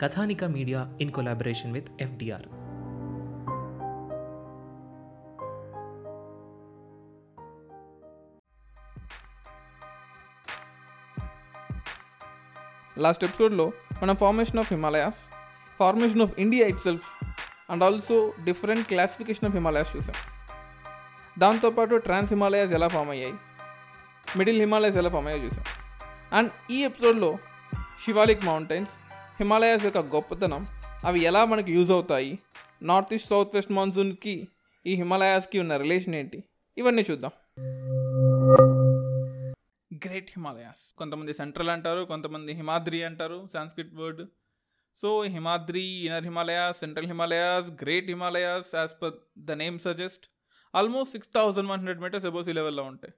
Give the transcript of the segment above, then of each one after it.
Kathanika media in collaboration with FDR last ఎపిసోడ్లో మనం formation of Himalayas formation of India itself and also different classification of Himalayas చూసాం. దాంతోపాటు ట్రాన్స్ హిమాలయాస్ ఎలా form అయ్యాయి? Middle Himalayas ఎలా form అయ్యాయి చూసాం. అండ్ ఈ ఎపిసోడ్లో శివాలిక్ మౌంటైన్స్ హిమాలయాస్ యొక్క గొప్పతనం అవి ఎలా మనకి యూజ్ అవుతాయి నార్త్ ఈస్ట్ సౌత్ వెస్ట్ మాన్సూన్కి ఈ హిమాలయాస్కి ఉన్న రిలేషన్ ఏంటి ఇవన్నీ చూద్దాం. Great Himalayas. కొంతమంది సెంట్రల్ అంటారు కొంతమంది హిమాద్రి అంటారు Sanskrit word. So Himadri inner Himalayas central Himalayas great Himalayas as per the name suggest almost six thousand one hundred metres above sea లెవెల్లో ఉంటాయి.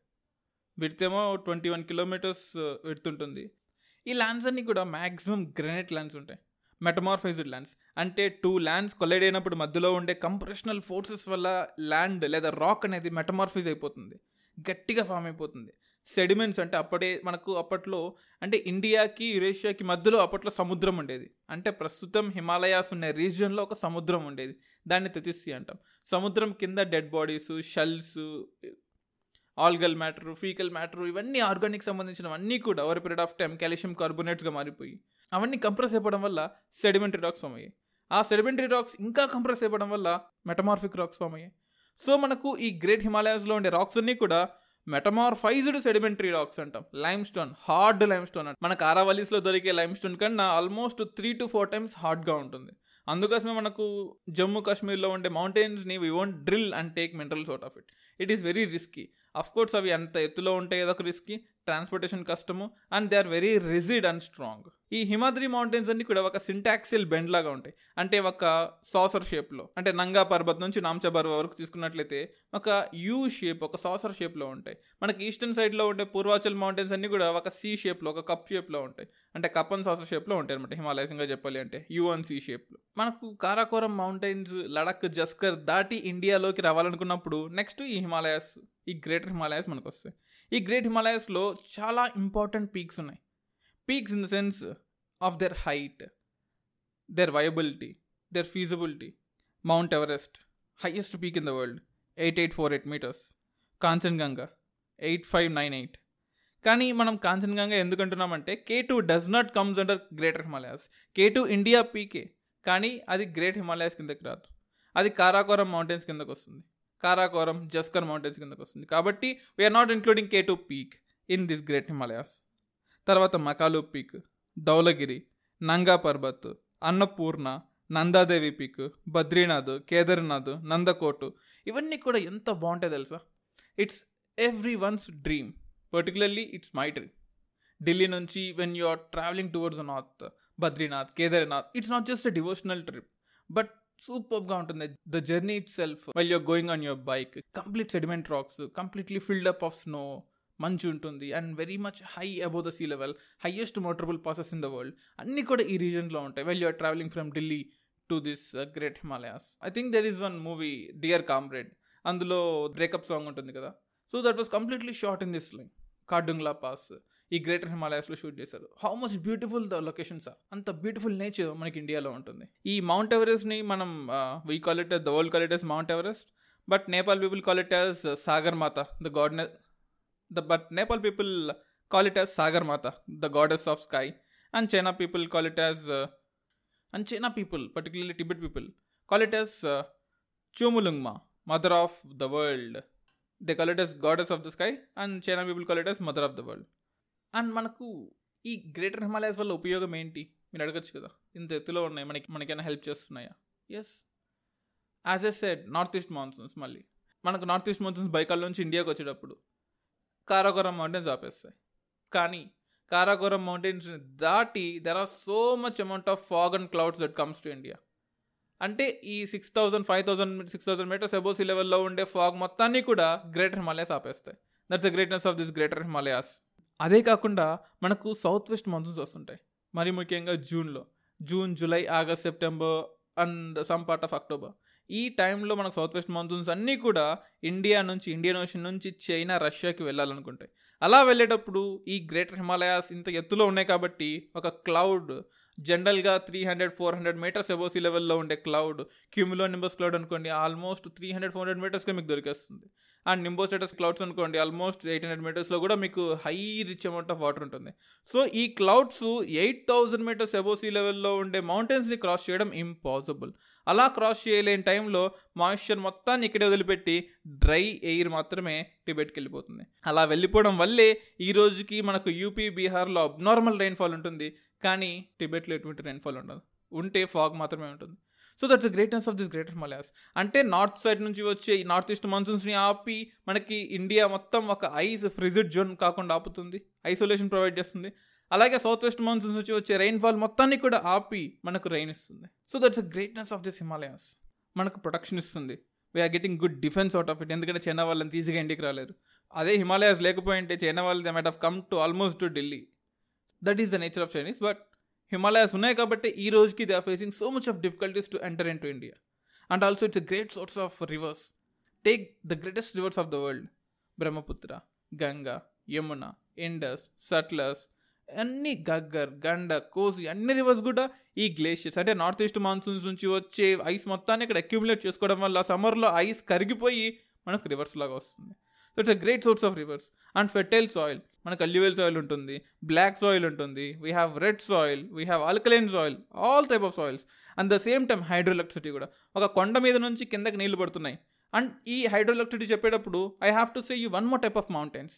విడితేమో ట్వంటీ వన్ కిలోమీటర్స్ విడుతుంటుంది ఈ ల్యాండ్స్ అన్నీ కూడా మ్యాక్సిమం గ్రెనైట్ ల్యాండ్స్ ఉంటాయి. మెటమార్ఫైజ్డ్ ల్యాండ్స్ అంటే two lands collide అయినప్పుడు మధ్యలో ఉండే కంప్రెషనల్ ఫోర్సెస్ వల్ల ల్యాండ్ లేదా రాక్ అనేది మెటమార్ఫైజ్ అయిపోతుంది. గట్టిగా ఫామ్ అయిపోతుంది. సెడిమెంట్స్ అంటే అప్పుడే మనకు అప్పట్లో అంటే ఇండియాకి యురేషియాకి మధ్యలో అప్పట్లో సముద్రం ఉండేది. అంటే ప్రస్తుతం హిమాలయాస్ ఉన్న రీజియన్లో ఒక సముద్రం ఉండేది. దాన్ని తెతిస్సి అంటాం. సముద్రం కింద dead bodies shells algal matter faecal matter ఇవన్నీ ఆర్గానిక్ సంబంధించినవన్నీ కూడా over period of time calcium కార్బోనేట్స్గా మారిపోయి అవన్నీ కంప్రెస్ అయిపోవడం వల్ల సెడిమెంటరీ రాక్స్ ఫామ్ అయ్యాయి. ఆ సెడిమెంటరీ రాక్స్ ఇంకా కంప్రెస్ అయిపోవడం వల్ల మెటమార్ఫిక్ రాక్స్ ఫామ్ అయ్యాయి. సో మనకు ఈ గ్రేట్ హిమాలయాస్లో ఉండే రాక్స్ అన్నీ కూడా మెటమార్ఫైజ్డ్ సెడిమెంటరీ రాక్స్ అంటాం. Limestone hard limestone అంట. మనకు ఆరావలీస్లో దొరికే లైమ్ స్టోన్ కన్నా almost three to four times హార్డ్గా ఉంటుంది. అందుకోసమే మనకు జమ్మూ కాశ్మీర్లో ఉండే మౌంటైన్స్ని we won't drill and take minerals out of it it is very risky course అవి అంత ఎత్తులో ఉంటాయి ఏదో ఒక రిస్కీ ట్రాన్స్పోర్టేషన్ కష్టము. And they are very rigid and strong ఈ హిమాద్రి మౌంటైన్స్ అన్ని కూడా ఒక సింటాక్సిల్ బెండ్ లాగా ఉంటాయి. అంటే ఒక సాసర్ షేప్లో అంటే నంగా పర్వత్ నుంచి నామ్చా పర్వత్ వరకు తీసుకున్నట్లయితే ఒక యూ షేప్ ఒక సాసర్ షేప్లో ఉంటాయి. మనకి ఈస్టర్న్ సైడ్లో ఉండే పూర్వాచల్ మౌంటైన్స్ అన్ని కూడా ఒక సి షేప్లో ఒక కప్ షేప్లో ఉంటాయి. అంటే కప్ అండ్ సాసర్ షేప్లో ఉంటాయి అనమాట హిమాలయస్గా చెప్పాలి అంటే. యూ అండ్ సీ షేప్లో మనకు కారాకోరం మౌంటైన్స్ లడక్ జస్కర్ దాటి ఇండియాలోకి రావాలనుకున్నప్పుడు నెక్స్ట్ ఈ హిమాలయాస్ ఈ గ్రేటర్ హిమాలయాస్ మనకు వస్తాయి ఈ గ్రేట్ హిమాలయాస్లో చాలా ఇంపార్టెంట్ పీక్స్ ఉన్నాయి. Peaks in the sense of their height their viability their feasibility. Mount Everest highest peak in the world eight eight four eight metres. Kanchenjunga eight five nine eight. కానీ మనం కాంచన్గంగా ఎందుకు అంటున్నామంటే K two does not comes under greater Himalayas. K two India peak కానీ అది great Himalayas కిందకి రాదు. అది Karakoram mountains కిందకు వస్తుంది కారాకోరం జస్కర్ మౌంటైన్స్ కిందకు వస్తుంది. కాబట్టి we're not including K two peak in this great Himalayas తర్వాత మకాలు పీక్ ధౌలగిరి నంగా పర్బత్ అన్నపూర్ణ నందాదేవి పీక్ బద్రీనాథ్ కేదార్నాథ్ నందకోటు ఇవన్నీ కూడా ఎంత బాగుంటాయి తెలుసా? It's everyone's dream particularly it's my dream Delhi నుంచి when you are travelling towards north Badrinath Kedarnath it's not just a devotional trip but సూపర్గా ఉంటుంది. The journey itself well you're going on your bike complete sediment rocks completely filled up of snow మంచు ఉంటుంది. And very much high above the sea level highest motorable passes in the world అన్నీ కూడా ఈ రీజన్లో ఉంటాయి. Well you're travelling from Delhi to this great Himalayas I think there is one movie dear comrade అందులో breakup song ఉంటుంది కదా. So that was completely shot in this line Khardung La pass ఈ greater హిమాలయాస్లో shoot చేశారు. How much beautiful the locations are అంత beautiful nature మనకి ఇండియాలో ఉంటుంది. ఈ మౌంట్ ఎవరెస్ట్ని మనం we call it the world call it as mount Everest but Nepal people call it as Sagarmatha the god the but Nepal people call it as Sagarmatha the goddess of sky and China people call it as and China people particularly Tibet people call it as Chomolungma mother of the world they call it as goddess of the sky and China people call it as mother of the world. And మనకు ఈ greater Himalayas వల్ల ఉపయోగం ఏంటి? మీరు అడగచ్చు కదా. ఇంత ఎత్తులో ఉన్నాయి. మనకి మనకైనా help చేస్తున్నాయా? Yes as I said north east monsoons మళ్ళీ. మనకు నార్త్ ఈస్ట్ మాన్సూన్స్ బైకాల్ నుంచి ఇండియాకి వచ్చేటప్పుడు కారాకోరం మౌంటైన్స్ ఆపేస్తాయి. కానీ కారాకోరం మౌంటైన్స్ని దాటి there are so much amount of fog and clouds that comes to India అంటే ఈ six thousand five thousand six thousand metres above sea లెవెల్లో ఉండే ఫాగ్ మొత్తాన్ని కూడా greater Himalayas ఆపేస్తాయి. That's the greatness of this greater Himalayas అదే కాకుండా మనకు south west monsoons వస్తుంటాయి. మరి ముఖ్యంగా జూన్లో June July August September and some part of October ఈ టైంలో మనకు సౌత్ వెస్ట్ మాన్సూన్స్ అన్నీ కూడా ఇండియా నుంచి ఇండియన్ ఓషన్ నుంచి చైనా రష్యాకి వెళ్ళాలనుకుంటాయి. అలా వెళ్ళేటప్పుడు ఈ గ్రేటర్ హిమాలయాస్ ఇంత ఎత్తులో ఉన్నాయి కాబట్టి ఒక క్లౌడ్ జనరల్గా three hundred four hundred metres above sea లెవెల్లో ఉండే క్లౌడ్ క్యూమిలో నింబస్ క్లౌడ్ అనుకోండి almost three hundred four hundred మీటర్స్గా మీకు దొరికేస్తుంది. అండ్ నింబోస్టేటస్ క్లౌడ్స్ అనుకోండి ఆల్మోస్ట్ ఎయిట్ హండ్రెడ్ మీటర్స్లో కూడా మీకు high rich amount of water ఉంటుంది. సో ఈ clouds eight thousand metres above sea లెవెల్లో ఉండే మౌంటైన్స్ని క్రాస్ చేయడం ఇంపాసిబుల్ అలా క్రాస్ చేయలేని టైంలో మాయిశ్చర్ మొత్తాన్ని ఇక్కడే వదిలిపెట్టి డ్రై ఎయిర్ మాత్రమే టిబెట్కి వెళ్ళిపోతుంది. అలా వెళ్ళిపోవడం వల్లే ఈ రోజుకి మనకు యూపీ బీహార్లో అబ్నార్మల్ రైన్ఫాల్ ఉంటుంది. కానీ టిబెట్లో ఎటువంటి రెయిన్ఫాల్ ఉండదు. ఉంటే ఫాగ్ మాత్రమే ఉంటుంది. So that's the greatness of this greater Himalayas అంటే నార్త్ సైడ్ నుంచి వచ్చే ఈ నార్త్ ఈస్ట్ మాన్సూన్స్ని ఆపి మనకి ఇండియా మొత్తం ఒక ఐస్ ఫ్రిజిడ్ జోన్ కాకుండా ఆపుతుంది. ఐసోలేషన్ ప్రొవైడ్ చేస్తుంది. అలాగే సౌత్ వెస్ట్ మాన్సూన్స్ నుంచి వచ్చే రెయిన్ఫాల్ మొత్తాన్ని కూడా ఆపి మనకు రైన్ ఇస్తుంది. So that's the greatness of this Himalayas మనకు ప్రొటెక్షన్ ఇస్తుంది. We're getting good defence out of it ఎందుకంటే చైనా వాళ్ళని ఈజీగా ఇంటికి రాలేరు. అదే హిమాలయాస్ లేకపోయింటే చైనా వాళ్ళు they might of come to almost to Delhi that is the nature of Chinese but Himalayas ఉన్నాయి కాబట్టి ఈ రోజుకి they are facing so much of difficulties to enter into India and also it's a great source of rivers take the greatest rivers of the world Brahmaputra Ganga Yamuna Indus Sutlej అన్ని గగ్గర్ గండ కోసి అన్ని reverse కూడా ఈ glaciers అంటే north east monsoons నుంచి వచ్చే ice మొత్తాన్ని ఇక్కడ అక్యూములేట్ చేసుకోవడం వల్ల సమ్మర్లో ఐస్ కరిగిపోయి మనకు రివర్స్ లాగా వస్తుంది. So it's a great source of rivers and fertile soil మనకు అల్యూవెల్ సాయిల్ ఉంటుంది. బ్లాక్ సాయిల్ ఉంటుంది. We have red soil we have alkaline soil all type of soils and the same time hydroelectricity కూడా. ఒక కొండ మీద నుంచి కిందకి నీళ్ళు పడుతున్నాయి. అండ్ ఈ హైడ్రోఎలక్ట్రిసిటీ చెప్పేటప్పుడు I have to say you one more type of mountains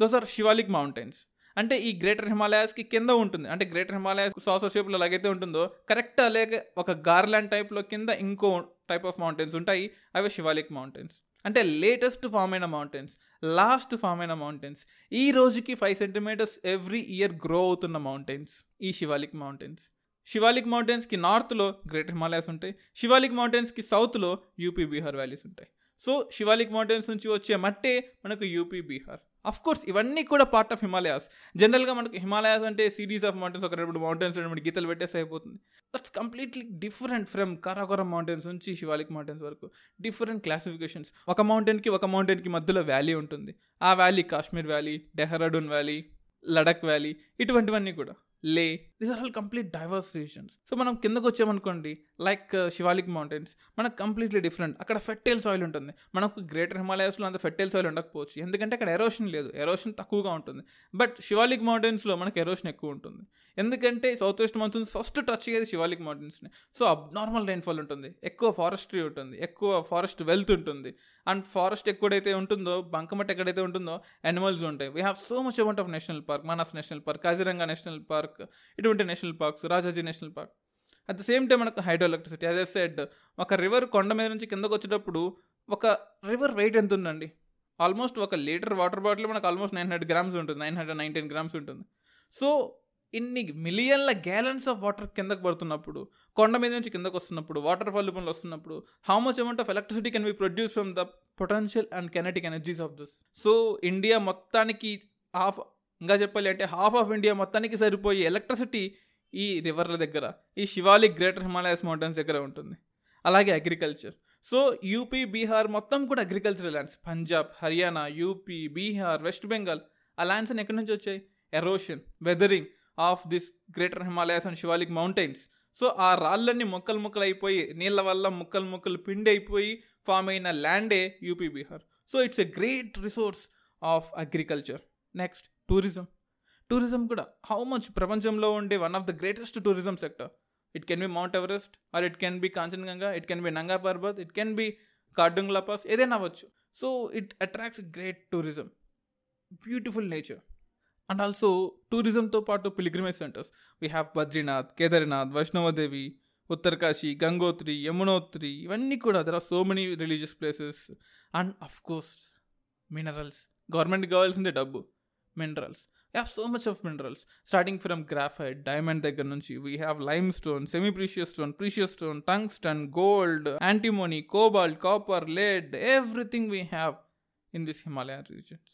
those are Shivalik mountains అంటే ఈ గ్రేటర్ హిమాలయాస్కి కింద ఉంటుంది. అంటే గ్రేటర్ హిమాలయాస్ సాసర్ షేప్లో ఎలాగైతే ఉంటుందో కరెక్ట్ అలాగే ఒక గార్లాండ్ టైప్లో కింద ఇంకో టైప్ ఆఫ్ మౌంటైన్స్ ఉంటాయి. అవి శివాలిక్ మౌంటైన్స్ అంటే లేటెస్ట్ ఫామ్ అయిన మౌంటైన్స్ లాస్ట్ ఫామ్ అయిన మౌంటైన్స్ ఈ రోజుకి five centimetres every year grow అవుతున్న మౌంటైన్స్ ఈ శివాలిక్ మౌంటైన్స్ శివాలిక్ మౌంటైన్స్కి నార్త్లో గ్రేటర్ హిమాలయాస్ ఉంటాయి. శివాలిక్ మౌంటైన్స్కి సౌత్లో యూపీ బీహార్ వ్యాలీస్ ఉంటాయి. సో శివాలిక్ మౌంటైన్స్ నుంచి వచ్చే మట్టే మనకు యూపీ బీహార్ అఫ్ కోర్స్ ఇవన్నీ కూడా పార్ట్ ఆఫ్ హిమాలయాస్ జనరల్గా మనకు హిమాలయాస్ అంటే సిరీస్ ఆఫ్ మౌంటైన్స్ ఒక రెండు మౌంటైన్స్ రెండు గీతలు పెట్టేసి అయిపోతుంది. That's completely different from Karakoram mountains నుంచి శివాలిక్ మౌంటైన్స్ వరకు. డిఫరెంట్ క్లాసిఫికేషన్స్ ఒక మౌంటైన్కి ఒక మౌంటైన్కి మధ్యలో వ్యాలీ ఉంటుంది. ఆ valley Kashmir valley Dehradun valley Ladakh valley ఇటువంటివన్నీ కూడా. లే these are all complete diversifications so మనం కిందకు వచ్చామనుకోండి లైక్ శివాలిక్ మౌంటైన్స్ మనకు కంప్లీట్లీ డిఫరెంట్ అక్కడ ఫెర్టైల్ సాయిల్ ఉంటుంది. మనకు గ్రేటర్ హిమాలయాస్లో అంత ఫెర్టైల్ సాయిల్ ఉండకపోవచ్చు. ఎందుకంటే అక్కడ ఎరోషన్ లేదు. ఎరోషన్ తక్కువగా ఉంటుంది. బట్ శివాలిక్ మౌంటైన్స్లో మనకు ఎరోషన్ ఎక్కువ ఉంటుంది. ఎందుకంటే south west monsoon first touch అయ్యేది శివాలిక్ మౌంటైన్స్ని సో అబ్నార్మల్ రైన్ఫాల్ ఉంటుంది. ఎక్కువ ఫారెస్ట్రీ ఉంటుంది. ఎక్కువ ఫారెస్ట్ వెల్త్ ఉంటుంది. అండ్ ఫారెస్ట్ ఎక్కడైతే ఉంటుందో బంకమట్ ఎక్కడైతే ఉంటుందో అనిమల్స్ ఉంటాయి. We have so much amount of national park Manas national park Kaziranga national park ఇటు ఇటువంటి national parks Rajaji national park. At the same time మనకు హైడ్రో ఎలక్ట్రిసిటీ అదే సెడ్ ఒక రివర్ కొండ మీద నుంచి కిందకు వచ్చేటప్పుడు ఒక రివర్ వెయిట్ ఎంత ఉందండి? ఆల్మోస్ట్ ఒక లీటర్ వాటర్ బాటిల్ మనకు ఆల్మోస్ట్ నైన్ హండ్రెడ్ గ్రామ్స్ ఉంటుంది. నైన్ హండ్రెడ్ నైన్టీన్ గ్రామ్స్ ఉంటుంది. సో ఇన్ని మిలియన్ల గ్యాలన్స్ ఆఫ్ వాటర్ కిందకు పడుతున్నప్పుడు కొండ మీద నుంచి కిందకు వస్తున్నప్పుడు వాటర్ ఫాల్ రూపంలో వస్తున్నప్పుడు how much amount of electricity can be produce from the potential and kinetic energies of this so India మొత్తానికి ఆఫ్ ఇంకా చెప్పాలి అంటే హాఫ్ ఆఫ్ ఇండియా మొత్తానికి సరిపోయే ఎలక్ట్రిసిటీ ఈ రివర్ల దగ్గర ఈ శివాలిక్ గ్రేటర్ హిమాలయస్ మౌంటైన్స్ దగ్గర ఉంటుంది. అలాగే అగ్రికల్చర్ సో యూపీ బీహార్ మొత్తం కూడా agricultural lands Punjab Haryana UP Bihar West Bengal ఆ ల్యాండ్స్ ఎక్కడి నుంచి వచ్చాయి? Erosion weathering of this greater Himalayas and Shivalik mountains so ఆ రాళ్ళన్నీ ముక్కలు ముక్కలు అయిపోయి నీళ్ళ వల్ల ముక్కలు ముక్కలు పిండి అయిపోయి ఫామ్ అయిన ల్యాండే UP Bihar so it's a great resource of agriculture next tourism. Tourism కూడా హౌ మచ్ ప్రపంచంలో ఉండే one of the greatest tourism sector it can be mount Everest or it can be Kanchenjunga it can be Nanga Parbat it can be Khardung La pass ఏదైనా అవ్వచ్చు. So it attracts great tourism beautiful nature and also టూరిజంతో పాటు pilgrimage centres we have Badrinath Kedarnath Vaishno Devi Uttarkashi Gangotri Yamunotri ఇవన్నీ కూడా there are so many religious places and of course minerals గవర్నమెంట్కి కావాల్సిందే డబ్బు. Minerals we have so much of minerals starting from graphite diamond దగ్గర నుంచి. We have limestone semi precious stone precious stone tungsten gold antimony cobalt copper lead everything we have in this Himalayan regions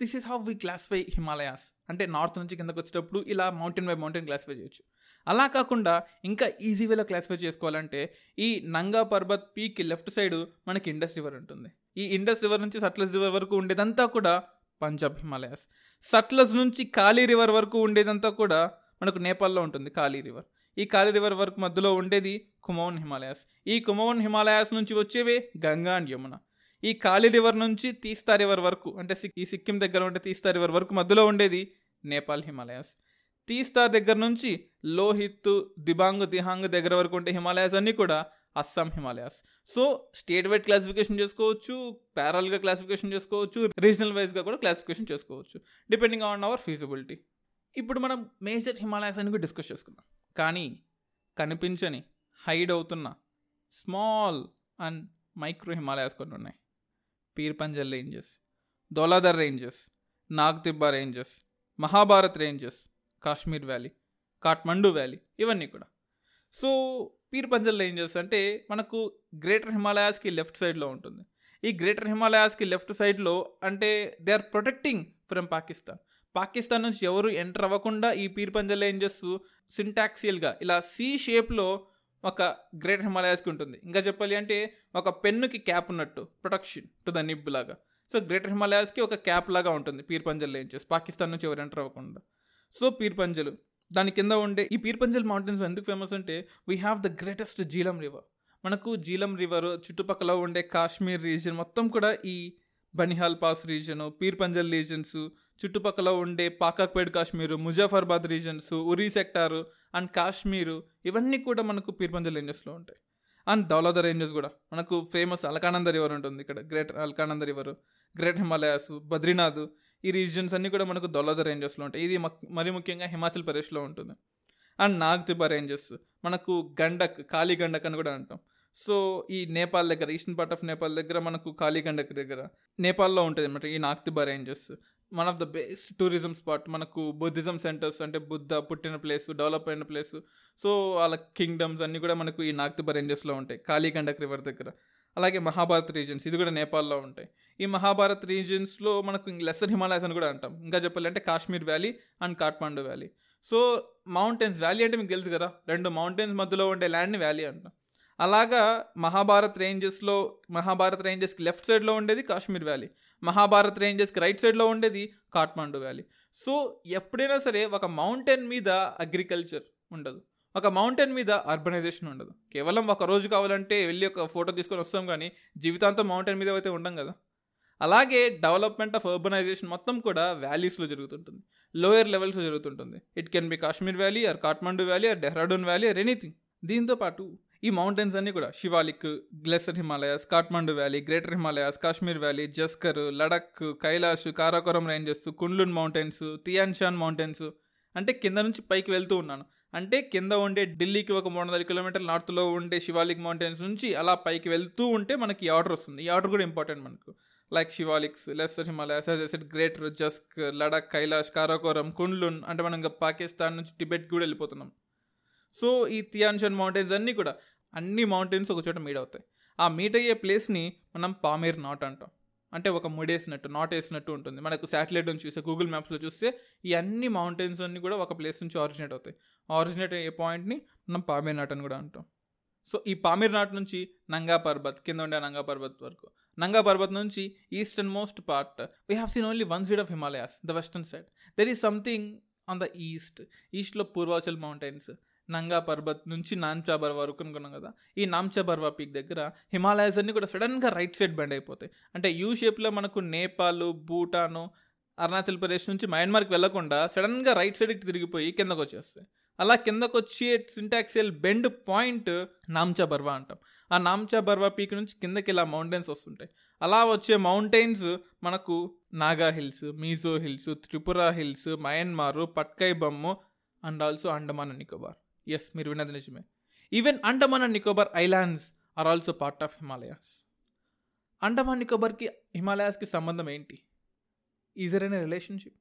this is how we classify Himalayas అంటే north నుంచి కిందకు వచ్చేటప్పుడు ఇలా mountain by mountain classify చేయొచ్చు. అలా కాకుండా ఇంకా easy వేలో క్లాసిఫై చేసుకోవాలంటే ఈ Nanga Parbat peak left side మనకి ఇండస్ రివర్ ఉంటుంది. ఈ ఇండస్ రివర్ నుంచి సట్లెస్ రివర్ వరకు ఉండేదంతా కూడా పంజాబ్ హిమాలయాస్. సట్లజ్ నుంచి కాళీ రివర్ వరకు ఉండేదంతా కూడా మనకు నేపాల్లో ఉంటుంది కాళీ రివర్. ఈ కాళీ రివర్ వరకు మధ్యలో ఉండేది కుమౌన్ హిమాలయాస్. ఈ కుమౌన్ హిమాలయాస్ నుంచి వచ్చేవే గంగా అండ్ యమున. ఈ కాళీ రివర్ నుంచి తీస్తా రివర్ వరకు అంటే సిక్- ఈ సిక్కిం దగ్గర ఉండే తీస్తా రివర్ వరకు మధ్యలో ఉండేది నేపాల్ హిమాలయాస్. తీస్తా దగ్గర నుంచి లోహిత్ దిబాంగ్ దిహాంగ్ దగ్గర వరకు ఉండే హిమాలయాస్ అన్నీ కూడా Assam Himalayas. So state wide classification చేసుకోవచ్చు ప్యారల్గా క్లాసిఫికేషన్ చేసుకోవచ్చు రీజనల్ వైజ్గా కూడా క్లాసిఫికేషన్ చేసుకోవచ్చు డిపెండింగ్ ఆన్ అవర్ ఫీజిబిలిటీ. ఇప్పుడు మనం మేజర్ హిమాలయాస్ అని కూడా డిస్కస్ చేసుకున్నాం కానీ కనిపించని హైడ్ అవుతున్న స్మాల్ అండ్ మైక్రో హిమాలయాస్ కొన్ని ఉన్నాయి. Pir Panjal ranges Dhauladhar ranges Nag Tibba ranges Mahabharat ranges Kashmir valley Kathmandu valley ఇవన్నీ కూడా. సో పీర్పంజల్ రేంజెస్ అంటే మనకు గ్రేటర్ హిమాలయాస్కి లెఫ్ట్ సైడ్లో ఉంటుంది. ఈ గ్రేటర్ హిమాలయాస్కి లెఫ్ట్ సైడ్లో అంటే they are protecting from Pakistan. Pakistan నుంచి ఎవరు ఎంటర్ అవ్వకుండా ఈ పీర్పంజల్ చేస్తూ? సింటాక్సియల్గా ఇలా సి షేప్లో ఒక గ్రేటర్ హిమాలయాస్కి ఉంటుంది. ఇంకా చెప్పాలి అంటే ఒక పెన్నుకి క్యాప్ ఉన్నట్టు ప్రొటెక్షన్ టు ద నిబ్ లాగా. సో గ్రేటర్ హిమాలయాస్కి ఒక క్యాప్ లాగా ఉంటుంది పీర్పంజల్ రేంజెస్ పాకిస్తాన్ నుంచి ఎవరు ఎంటర్ అవ్వకుండా. సో పీర్పంజలు దాని కింద ఉండే ఈ పీర్పంజల్ మౌంటైన్స్ ఎందుకు ఫేమస్ అంటే we have the greatest Jhelum river మనకు జీలం రివర్ చుట్టుపక్కల ఉండే కాశ్మీర్ రీజియన్ మొత్తం కూడా ఈ Banihal pass region Pir Panjal regions చుట్టుపక్కల ఉండే పాకాక్పేడ్ Kashmir Muzaffarabad regions Uri sector and Kashmir ఇవన్నీ కూడా మనకు పీర్పంజల్ రేంజెస్లో ఉంటాయి. అండ్ దౌలాద రేంజెస్ కూడా. మనకు ఫేమస్ అలకానంద రివర్ ఉంటుంది ఇక్కడ great Alaknanda river great Himalayas Badrinath ఈ రీజియన్స్ అన్నీ కూడా మనకు దొల్లద రేంజెస్లో ఉంటాయి. ఇది మరి ముఖ్యంగా హిమాచల్ ప్రదేశ్లో ఉంటుంది. అండ్ నాగ్తిబా రేంజెస్ మనకు గండక్ కాళీ గండక్ అని కూడా అంటాం. సో ఈ నేపాల్ దగ్గర ఈస్టర్న్ పార్ట్ ఆఫ్ నేపాల్ దగ్గర మనకు కాళీ గండక్ దగ్గర నేపాల్లో ఉంటుంది అనమాట ఈ Nag Tibba ranges one of the best tourism spot మనకు బుద్ధిజం సెంటర్స్ అంటే బుద్ధ పుట్టిన ప్లేస్ డెవలప్ అయిన ప్లేస్ సో వాళ్ళ కింగ్డమ్స్ అన్నీ కూడా మనకు ఈ నాగ్తిబా రేంజెస్లో ఉంటాయి. కాళీగండక్ రివర్ దగ్గర. అలాగే మహాభారత్ రీజన్స్ ఇది కూడా నేపాల్లో ఉంటాయి. ఈ మహాభారత్ రీజన్స్లో మనకు లెసర్ హిమాలయస్ అని కూడా అంటాం. ఇంకా చెప్పాలంటే Kashmir valley and Kathmandu valley so mountains valley అంటే మీకు తెలుసు కదా? రెండు మౌంటైన్స్ మధ్యలో ఉండే ల్యాండ్ని వ్యాలీ అంటాం. అలాగా మహాభారత్ రేంజెస్లో మహాభారత్ రేంజెస్కి లెఫ్ట్ సైడ్లో ఉండేది కాశ్మీర్ వ్యాలీ మహాభారత్ రేంజెస్కి రైట్ సైడ్లో ఉండేది కాఠ్మాండు వ్యాలీ సో ఎప్పుడైనా సరే ఒక మౌంటైన్ మీద అగ్రికల్చర్ ఉండదు. ఒక మౌంటైన్ మీద అర్బనైజేషన్ ఉండదు. కేవలం ఒక రోజు కావాలంటే వెళ్ళి ఒక ఫోటో తీసుకొని వస్తాం కానీ జీవితాంతం మౌంటైన్ మీద అయితే ఉండం కదా. అలాగే డెవలప్మెంట్ ఆఫ్ అర్బనైజేషన్ మొత్తం కూడా వ్యాలీస్లో జరుగుతుంటుంది. లోయర్ లెవెల్స్లో జరుగుతుంటుంది. It can be Kashmir valley or Kathmandu valley or Dehradun valley or anything దీంతో పాటు ఈ మౌంటైన్స్ అన్నీ కూడా Shivalik lesser Himalayas Kathmandu valley greater Himalayas Kashmir valley Zanskar Ladakh Kailash Karakoram ranges Kunlun mountains Tian Shan mountains అంటే కింద నుంచి పైకి వెళ్తూ ఉన్నాను. అంటే కింద ఉండే ఢిల్లీకి ఒక మూడు వందల కిలోమీటర్ల నార్త్లో ఉండే శివాలిక్ మౌంటైన్స్ నుంచి అలా పైకి వెళ్తూ ఉంటే మనకి ఈ ఆర్డర్ వస్తుంది. ఈ ఆర్డర్ కూడా ఇంపార్టెంట్ మనకు. లైక్ శివాలిక్స్ లెస్టర్ హిమాలయాస్ సెట్ గ్రేటర్ జస్క్ లడాక్ కైలాష్ కారాకోరం కుండ్లున్ అంటే మనం ఇంకా పాకిస్తాన్ నుంచి టిబెట్ కూడా వెళ్ళిపోతున్నాం. సో ఈ తియాన్షన్ మౌంటైన్స్ అన్నీ కూడా అన్ని మౌంటైన్స్ ఒక చోట మీట్ అవుతాయి. ఆ మీట్ అయ్యే ప్లేస్ని మనం పామేర్ నాట్ అంటాం. అంటే ఒక ముడేసినట్టు నాట్ వేసినట్టు ఉంటుంది. మనకు శాటిలైట్ నుంచి చూస్తే గూగుల్ మ్యాప్స్లో చూస్తే ఈ అన్ని మౌంటైన్స్ అన్ని కూడా ఒక ప్లేస్ నుంచి ఆరిజినేట్ అవుతాయి. ఆరిజినేట్ అయ్యే పాయింట్ని మనం పామీర్ నాట్ అని కూడా అంటాం. సో ఈ పామీర్ నాట్ నుంచి నంగా పర్బత్ కింద ఉండే నంగా పర్బత్ వరకు. నంగా పర్బత్ నుంచి easternmost part we have seen only one side of Himalayas the western side there is something on the east ఈస్ట్లో పూర్వాచల్ మౌంటైన్స్ నంగా పర్బత్ నుంచి నాంచా బర్వా వరకు అనుకున్నాం కదా ఈ నామ్చా బర్వా పీక్ దగ్గర హిమాలయాస్ అన్ని కూడా సడన్గా రైట్ సైడ్ బెండ్ అయిపోతాయి. అంటే యూ షేప్లో మనకు నేపాల్ భూటాను అరుణాచల్ ప్రదేశ్ నుంచి మయన్మార్కి వెళ్ళకుండా సడన్గా రైట్ సైడ్కి తిరిగిపోయి కిందకు వచ్చేస్తాయి. అలా కిందకు వచ్చే syntaxial bend point Namcha Barwa అంటాం. ఆ నామ్చా బర్వా పీక్ నుంచి కిందకి ఇలా మౌంటైన్స్ వస్తుంటాయి. అలా వచ్చే మౌంటైన్స్ మనకు Naga hills Mizo hills Tripura hills Myanmar Patkai Bum and also Andaman and Nicobar. Yes మీరు విన్నది నిజమే. Even Andaman and Nicobar islands are also part of Himalayas Andaman నికోబార్కి హిమాలయాస్కి సంబంధం ఏంటి? ఈజర్ అనే రిలేషన్షిప్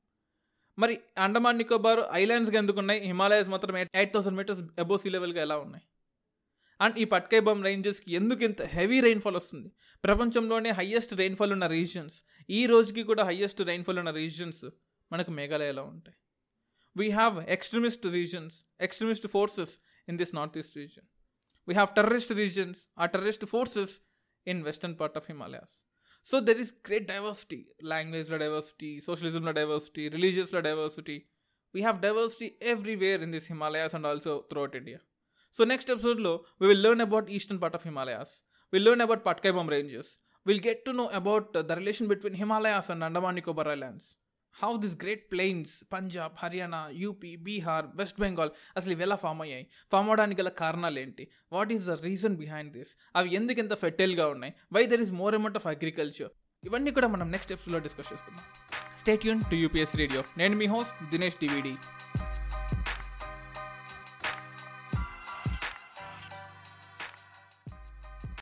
మరి అండమాన్ నికోబార్ ఐలాండ్స్గా ఎందుకు ఉన్నాయి? హిమాలయాస్ మాత్రం eight thousand metres above sea లెవెల్గా ఎలా ఉన్నాయి? అండ్ ఈ పట్కైబమ్ రేంజెస్కి ఎందుకు ఇంత హెవీ రెయిన్ఫాల్ వస్తుంది? ప్రపంచంలోనే హయ్యెస్ట్ రెయిన్ఫాల్ ఉన్న రీజియన్స్ ఈ రోజుకి కూడా హయ్యెస్ట్ రెయిన్ఫాల్ ఉన్న రీజియన్స్ మనకు మేఘాలయలో ఉంటాయి. we have extremist regions, extremist forces in this northeast region. We have terrorist regions or terrorist forces in western part of Himalayas. So there is great diversity, language diversity, socialism diversity, religious diversity. We have diversity everywhere in this Himalayas and also throughout India. So next episode lo, we will learn about eastern part of Himalayas. We'll learn about Patkai ranges. We'll get to know about the relation between Himalayas and Andaman Nicobar Islands. How this great plains Punjab Haryana UP Bihar west Bengal అసలు ఇవి ఎలా form అయ్యాయి? Form అవడానికి గల కారణాలు ఏంటి? What is the reason behind this అవి ఎందుకు ఎంత ఫెర్టైల్గా ఉన్నాయి? Why there is more amount of agriculture ఇవన్నీ కూడా మనం నెక్స్ట్ ఎపిసోడ్లో డిస్కస్ చేసుకుందాం స్టేట్ యూన్ టు యూపీఎస్ రేడియో నేను మీ హోస్ట్ దినేష్ డివిడి